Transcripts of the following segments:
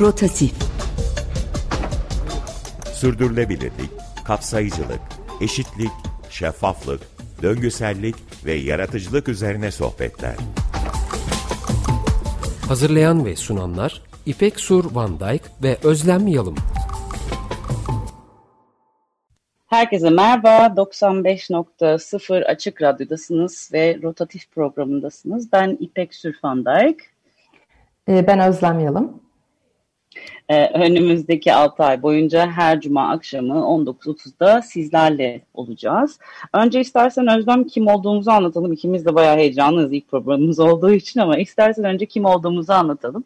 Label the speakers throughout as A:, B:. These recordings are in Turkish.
A: Rotatif
B: Sürdürülebilirlik, kapsayıcılık, eşitlik, şeffaflık, döngüsellik ve yaratıcılık üzerine sohbetler.
C: Hazırlayan ve sunanlar İpek Sur Van Dijk ve Özlem Yalım.
D: Herkese merhaba. 95.0 Açık Radyo'dasınız ve Rotatif programındasınız. Ben İpek Sürfandayk.
E: Ee, ben Özlem Yalım.
D: Ee, önümüzdeki 6 ay boyunca her cuma akşamı 19.30'da sizlerle olacağız. Önce istersen Özlem kim olduğumuzu anlatalım. İkimiz de bayağı heyecanlıyız ilk programımız olduğu için ama istersen önce kim olduğumuzu anlatalım.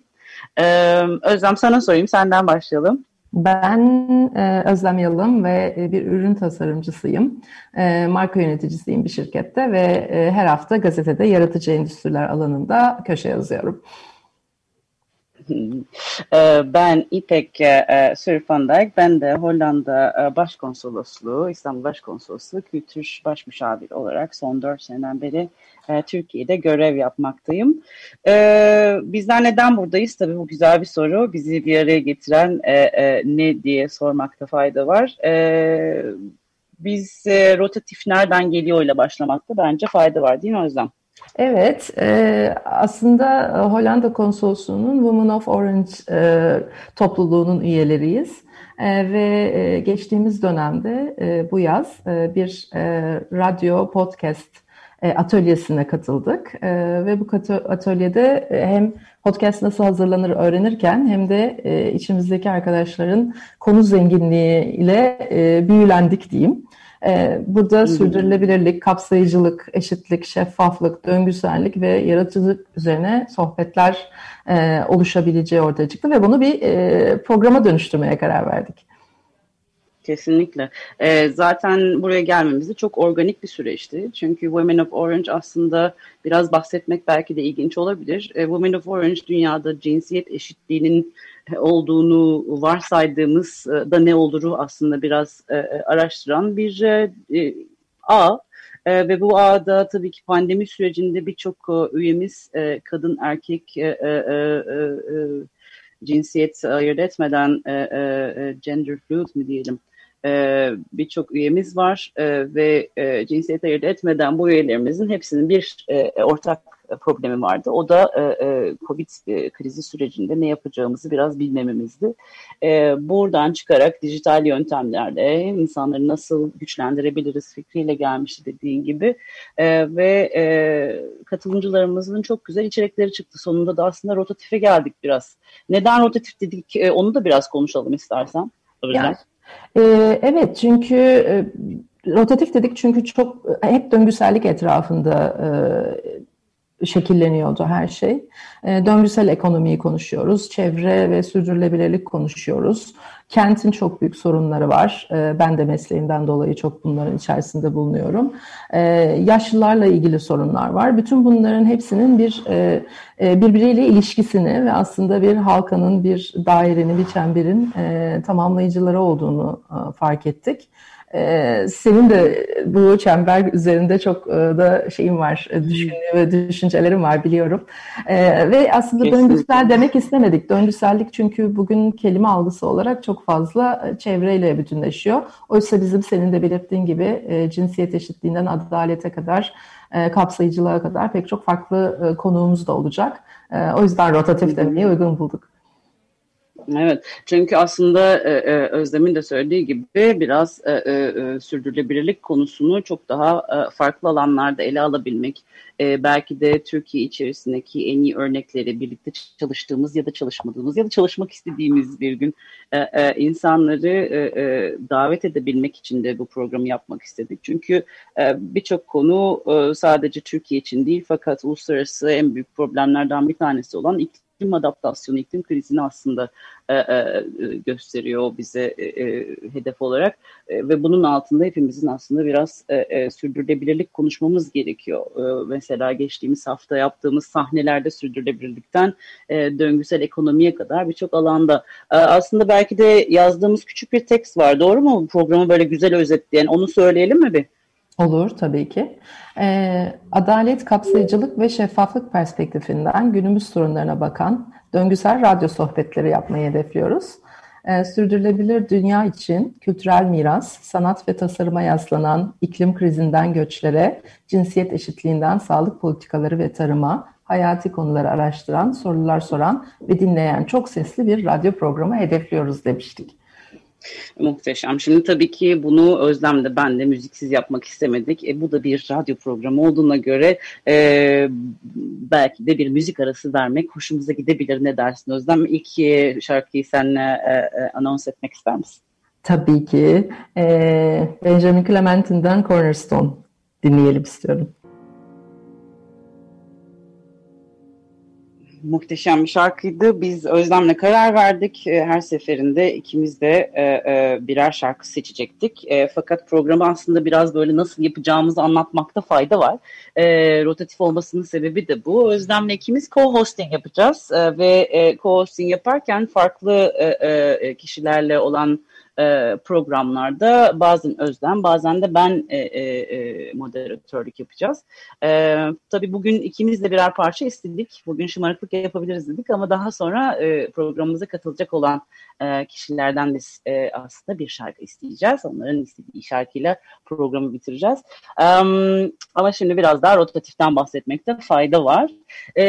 D: Ee, Özlem sana sorayım, senden başlayalım.
E: Ben e, Özlem Yalım ve e, bir ürün tasarımcısıyım. E, marka yöneticisiyim bir şirkette ve e, her hafta gazetede yaratıcı endüstriler alanında köşe yazıyorum.
D: Ee, ben İpek e, e, Sürfandayk, ben de Hollanda e, Başkonsolosluğu, İstanbul Başkonsolosluğu Kültür Başmüşavir olarak son dört seneden beri Türkiye'de görev yapmaktayım. Bizler neden buradayız? Tabii bu güzel bir soru. Bizi bir araya getiren ne diye sormakta fayda var. Biz rotatif nereden geliyor ile başlamakta bence fayda var değil mi Özlem?
E: Evet, e, aslında e, Hollanda Konsolosluğu'nun Women of Orange e, topluluğunun üyeleriyiz. Ve geçtiğimiz dönemde bu yaz bir radyo podcast atölyesine katıldık. Ve bu atölyede hem podcast nasıl hazırlanır öğrenirken hem de içimizdeki arkadaşların konu zenginliği ile e, büyülendik diyeyim. Ee, burada sürdürülebilirlik, kapsayıcılık, eşitlik, şeffaflık, döngüsellik ve yaratıcılık üzerine sohbetler e, oluşabileceği ortaya çıktı ve bunu bir e, programa dönüştürmeye karar verdik.
D: Kesinlikle. Ee, zaten buraya gelmemiz de çok organik bir süreçti. Çünkü Women of Orange aslında biraz bahsetmek belki de ilginç olabilir. Ee, Women of Orange dünyada cinsiyet eşitliğinin olduğunu varsaydığımız e, da ne oluru aslında biraz e, e, araştıran bir ağ. ve bu ağda tabii ki pandemi sürecinde birçok üyemiz kadın erkek cinsiyet ayırt etmeden gender fluid mi diyelim birçok üyemiz var ve cinsiyet ayırt etmeden bu üyelerimizin hepsinin bir ortak problemi vardı. O da e, e, Covid e, krizi sürecinde ne yapacağımızı biraz bilmememizdi. E, buradan çıkarak dijital yöntemlerle insanları nasıl güçlendirebiliriz fikriyle gelmişti dediğin gibi. E, ve e, katılımcılarımızın çok güzel içerikleri çıktı. Sonunda da aslında rotatife geldik biraz. Neden rotatif dedik e, onu da biraz konuşalım istersen. Yani,
E: e, evet çünkü e, rotatif dedik çünkü çok hep döngüsellik etrafında e, şekilleniyordu her şey. E, döngüsel ekonomiyi konuşuyoruz, çevre ve sürdürülebilirlik konuşuyoruz. Kentin çok büyük sorunları var. E, ben de mesleğimden dolayı çok bunların içerisinde bulunuyorum. E, yaşlılarla ilgili sorunlar var. Bütün bunların hepsinin bir e, e, birbiriyle ilişkisini ve aslında bir halkanın, bir dairenin, bir çemberin e, tamamlayıcıları olduğunu e, fark ettik. Ee, senin de bu çember üzerinde çok e, da şeyim var, e, düşünce ve düşüncelerim var biliyorum. Ee, ve aslında Kesinlikle. döngüsel demek istemedik. Döngüsellik çünkü bugün kelime algısı olarak çok fazla e, çevreyle bütünleşiyor. Oysa bizim senin de belirttiğin gibi cinsiyet eşitliğinden adalete kadar, kapsayıcılığa kadar pek çok farklı konuğumuz da olacak. O yüzden rotatif demeyi uygun bulduk.
D: Evet çünkü aslında e, e, Özlem'in de söylediği gibi biraz e, e, e, sürdürülebilirlik konusunu çok daha e, farklı alanlarda ele alabilmek, e, belki de Türkiye içerisindeki en iyi örnekleri birlikte çalıştığımız ya da çalışmadığımız ya da çalışmak istediğimiz bir gün e, e, insanları e, e, davet edebilmek için de bu programı yapmak istedik. Çünkü e, birçok konu e, sadece Türkiye için değil fakat uluslararası en büyük problemlerden bir tanesi olan iklim iklim adaptasyonu, iklim krizini aslında e, e, gösteriyor bize e, e, hedef olarak e, ve bunun altında hepimizin aslında biraz e, e, sürdürülebilirlik konuşmamız gerekiyor. E, mesela geçtiğimiz hafta yaptığımız sahnelerde sürdürülebilirlikten e, döngüsel ekonomiye kadar birçok alanda e, aslında belki de yazdığımız küçük bir tekst var. Doğru mu? Programı böyle güzel özetleyen onu söyleyelim mi bir?
E: Olur tabii ki. Ee, adalet, kapsayıcılık ve şeffaflık perspektifinden günümüz sorunlarına bakan döngüsel radyo sohbetleri yapmayı hedefliyoruz. Ee, sürdürülebilir dünya için kültürel miras, sanat ve tasarıma yaslanan iklim krizinden göçlere, cinsiyet eşitliğinden sağlık politikaları ve tarıma, hayati konuları araştıran, sorular soran ve dinleyen çok sesli bir radyo programı hedefliyoruz demiştik.
D: Muhteşem. Şimdi tabii ki bunu Özlem de ben de müziksiz yapmak istemedik. E, bu da bir radyo programı olduğuna göre e, belki de bir müzik arası vermek hoşumuza gidebilir. Ne dersin Özlem? İlk e, şarkıyı seninle e, e, anons etmek ister misin?
E: Tabii ki. E, Benjamin Clementine'den Cornerstone dinleyelim istiyorum.
D: Muhteşem bir şarkıydı. Biz Özlem'le karar verdik. E, her seferinde ikimiz de e, e, birer şarkı seçecektik. Fakat programı aslında biraz böyle nasıl yapacağımızı anlatmakta fayda var. Rotatif olmasının sebebi de bu. Özlem'le ikimiz co-hosting yapacağız. Ve co-hosting yaparken farklı kişilerle olan e, programlarda bazen Özlem bazen de ben e, e, e, moderatörlük yapacağız. E, tabii bugün ikimiz de birer parça istedik. Bugün şımarıklık yapabiliriz dedik ama daha sonra e, programımıza katılacak olan e, kişilerden de e, aslında bir şarkı isteyeceğiz. Onların istediği şarkıyla programı bitireceğiz. E, ama şimdi biraz daha rotatiften bahsetmekte fayda var. E,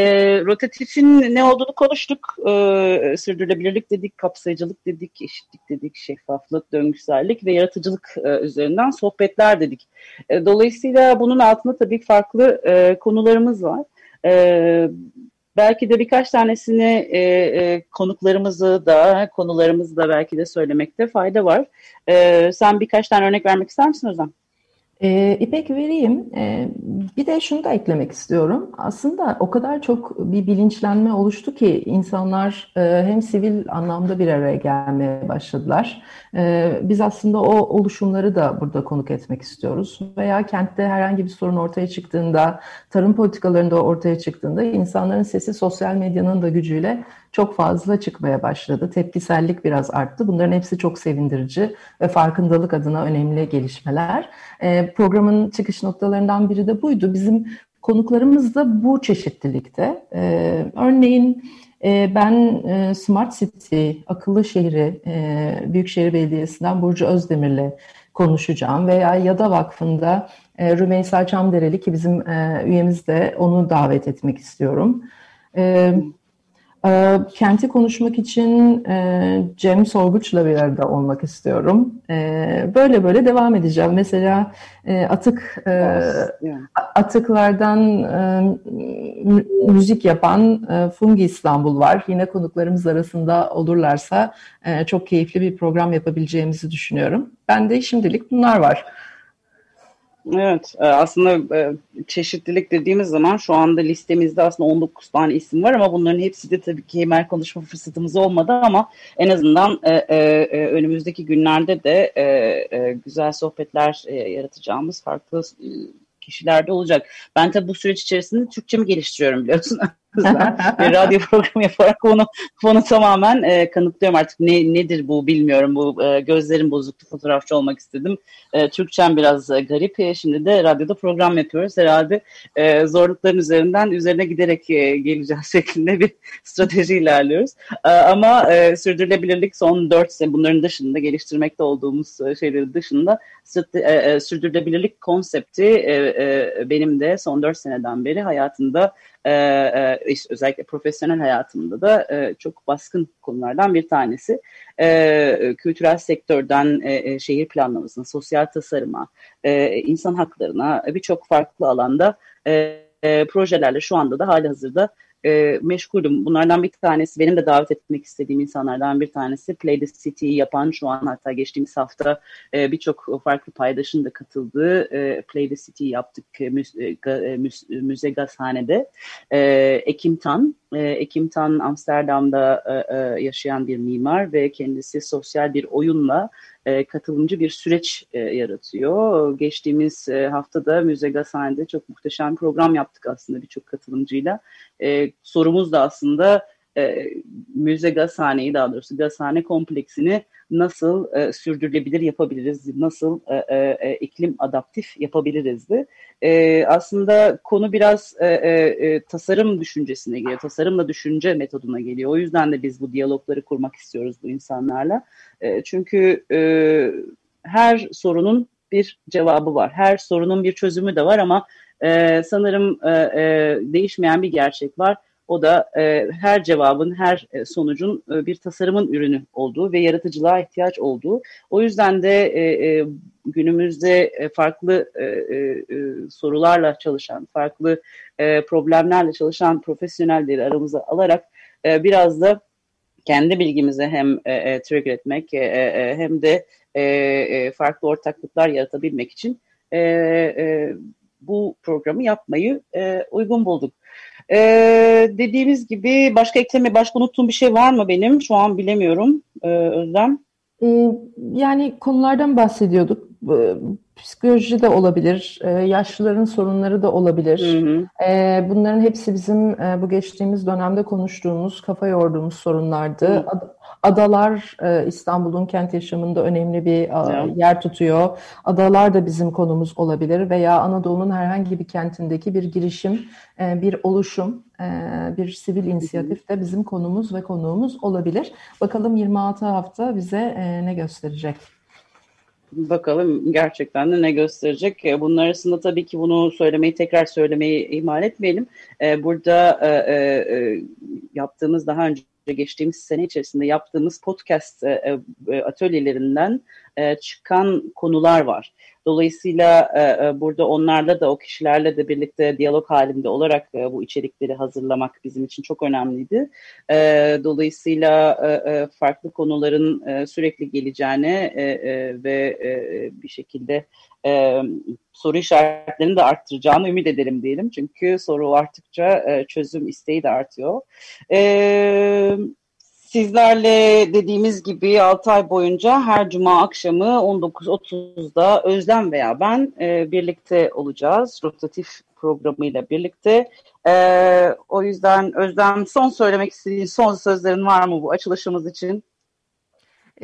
D: rotatifin ne olduğunu konuştuk. E, sürdürülebilirlik dedik, kapsayıcılık dedik, eşitlik dedik, şeffaflık, döngüsellik ve yaratıcılık e, üzerinden sohbetler dedik. E, dolayısıyla bunun altında tabii farklı e, konularımız var. E, belki de birkaç tanesini e, e, konuklarımızı da konularımızı da belki de söylemekte fayda var. E, sen birkaç tane örnek vermek ister misin Özlem?
E: E, İpek vereyim. E, bir de şunu da eklemek istiyorum. Aslında o kadar çok bir bilinçlenme oluştu ki insanlar e, hem sivil anlamda bir araya gelmeye başladılar. E, biz aslında o oluşumları da burada konuk etmek istiyoruz. Veya kentte herhangi bir sorun ortaya çıktığında, tarım politikalarında ortaya çıktığında insanların sesi sosyal medyanın da gücüyle çok fazla çıkmaya başladı. Tepkisellik biraz arttı. Bunların hepsi çok sevindirici ve farkındalık adına önemli gelişmeler. E, programın çıkış noktalarından biri de buydu. Bizim konuklarımız da bu çeşitlilikte. E, örneğin e, ben e, Smart City, akıllı şehri, e, Büyükşehir Belediyesi'nden Burcu Özdemir'le konuşacağım veya Yada Vakfı'nda Rümeysa Çamdereli ki bizim üyemiz de onu davet etmek istiyorum. E, e, kenti konuşmak için e, Cem Sorguç'la bir arada olmak istiyorum. E, böyle böyle devam edeceğim. Mesela e, atık e, atıklardan e, müzik yapan e, Fungi İstanbul var. Yine konuklarımız arasında olurlarsa e, çok keyifli bir program yapabileceğimizi düşünüyorum. Ben de şimdilik bunlar var.
D: Evet e, aslında e, çeşitlilik dediğimiz zaman şu anda listemizde aslında 19 tane isim var ama bunların hepsi de tabii ki hemen konuşma fırsatımız olmadı ama en azından e, önümüzdeki günlerde de güzel sohbetler yaratacağımız farklı kişilerde olacak. Ben tabii bu süreç içerisinde Türkçemi geliştiriyorum biliyorsun. bir radyo programı yaparak onu, onu tamamen e, kanıtlıyorum. Artık ne nedir bu bilmiyorum. Bu e, gözlerim bozuktu fotoğrafçı olmak istedim. E, Türkçem biraz e, garip. E, şimdi de radyoda program yapıyoruz herhalde. E, zorlukların üzerinden üzerine giderek e, geleceğiz şeklinde bir strateji ilerliyoruz. E, ama e, sürdürülebilirlik son dört sene bunların dışında geliştirmekte olduğumuz e, şeyleri dışında e, e, sürdürülebilirlik konsepti e, e, benim de son dört seneden beri hayatımda e, e, özellikle profesyonel hayatımda da e, çok baskın konulardan bir tanesi. E, kültürel sektörden e, e, şehir planlamasına, sosyal tasarıma, e, insan haklarına birçok farklı alanda e, e, projelerle şu anda da hali hazırda e, meşgulüm. Bunlardan bir tanesi, benim de davet etmek istediğim insanlardan bir tanesi Play the City'yi yapan şu an hatta geçtiğimiz hafta e, birçok farklı paydaşın da katıldığı e, Play the City'yi yaptık e, müze, e, müze Gazhane'de. E, Ekim Tan, e, Ekim Tan Amsterdam'da e, e, yaşayan bir mimar ve kendisi sosyal bir oyunla e, katılımcı bir süreç yaratıyor. Geçtiğimiz haftada Müze Gazhane'de çok muhteşem program yaptık aslında birçok katılımcıyla. Sorumuz da aslında Müze Gazhane'yi daha doğrusu Gazhane kompleksini nasıl e, sürdürülebilir yapabiliriz, nasıl e, e, e iklim adaptif yapabilirizdi. E, aslında konu biraz e, e, e, tasarım düşüncesine geliyor, tasarımla düşünce metoduna geliyor. O yüzden de biz bu diyalogları kurmak istiyoruz bu insanlarla. E, çünkü e, her sorunun bir cevabı var, her sorunun bir çözümü de var ama e, sanırım e, e, değişmeyen bir gerçek var o da e, her cevabın, her e, sonucun e, bir tasarımın ürünü olduğu ve yaratıcılığa ihtiyaç olduğu. O yüzden de e, e, günümüzde e, farklı e, e, sorularla çalışan, farklı e, problemlerle çalışan profesyonelleri aramıza alarak e, biraz da kendi bilgimizi hem e, e, trigger etmek e, e, hem de e, e, farklı ortaklıklar yaratabilmek için e, e, bu programı yapmayı e, uygun bulduk. Ee, dediğimiz gibi başka ekleme, başka unuttuğum bir şey var mı benim? Şu an bilemiyorum ee, Özlem.
E: Ee, yani konulardan bahsediyorduk. Ee, psikoloji de olabilir, ee, yaşlıların sorunları da olabilir. Hı hı. Bunların hepsi bizim e, bu geçtiğimiz dönemde konuştuğumuz, kafa yorduğumuz sorunlardı. Hı. Adalar e, İstanbul'un kent yaşamında önemli bir evet. yer tutuyor. Adalar da bizim konumuz olabilir veya Anadolu'nun herhangi bir kentindeki bir girişim, e, bir oluşum, e, bir sivil inisiyatif de bizim konumuz ve konuğumuz olabilir. Bakalım 26 hafta bize ne gösterecek?
D: Bakalım gerçekten de ne gösterecek. Bunun arasında tabii ki bunu söylemeyi tekrar söylemeyi ihmal etmeyelim. Burada yaptığımız daha önce geçtiğimiz sene içerisinde yaptığımız podcast e, e, atölyelerinden e, çıkan konular var. Dolayısıyla burada onlarla da o kişilerle de birlikte diyalog halinde olarak bu içerikleri hazırlamak bizim için çok önemliydi. dolayısıyla farklı konuların sürekli geleceğine ve bir şekilde soru işaretlerini de arttıracağını ümit edelim diyelim. Çünkü soru arttıkça e, çözüm isteği de artıyor. E, sizlerle dediğimiz gibi 6 ay boyunca her cuma akşamı 19.30'da Özlem veya ben e, birlikte olacağız. Rotatif programıyla birlikte. E, o yüzden Özlem son söylemek istediğin son sözlerin var mı bu açılışımız için?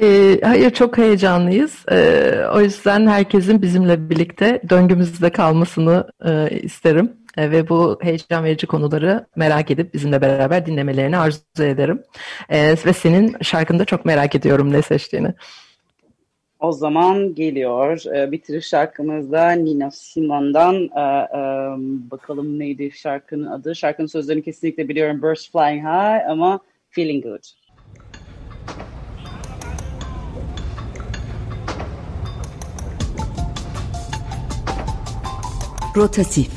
E: E, hayır çok heyecanlıyız. E, o yüzden herkesin bizimle birlikte döngümüzde kalmasını e, isterim. E, ve bu heyecan verici konuları merak edip bizimle beraber dinlemelerini arzu ederim. E, ve senin şarkını da çok merak ediyorum ne seçtiğini.
D: O zaman geliyor. E, bitiriş şarkımızda Nina Simone'dan e, e, bakalım neydi şarkının adı. Şarkının sözlerini kesinlikle biliyorum. Birds Flying High ama Feeling Good.
B: Rotatif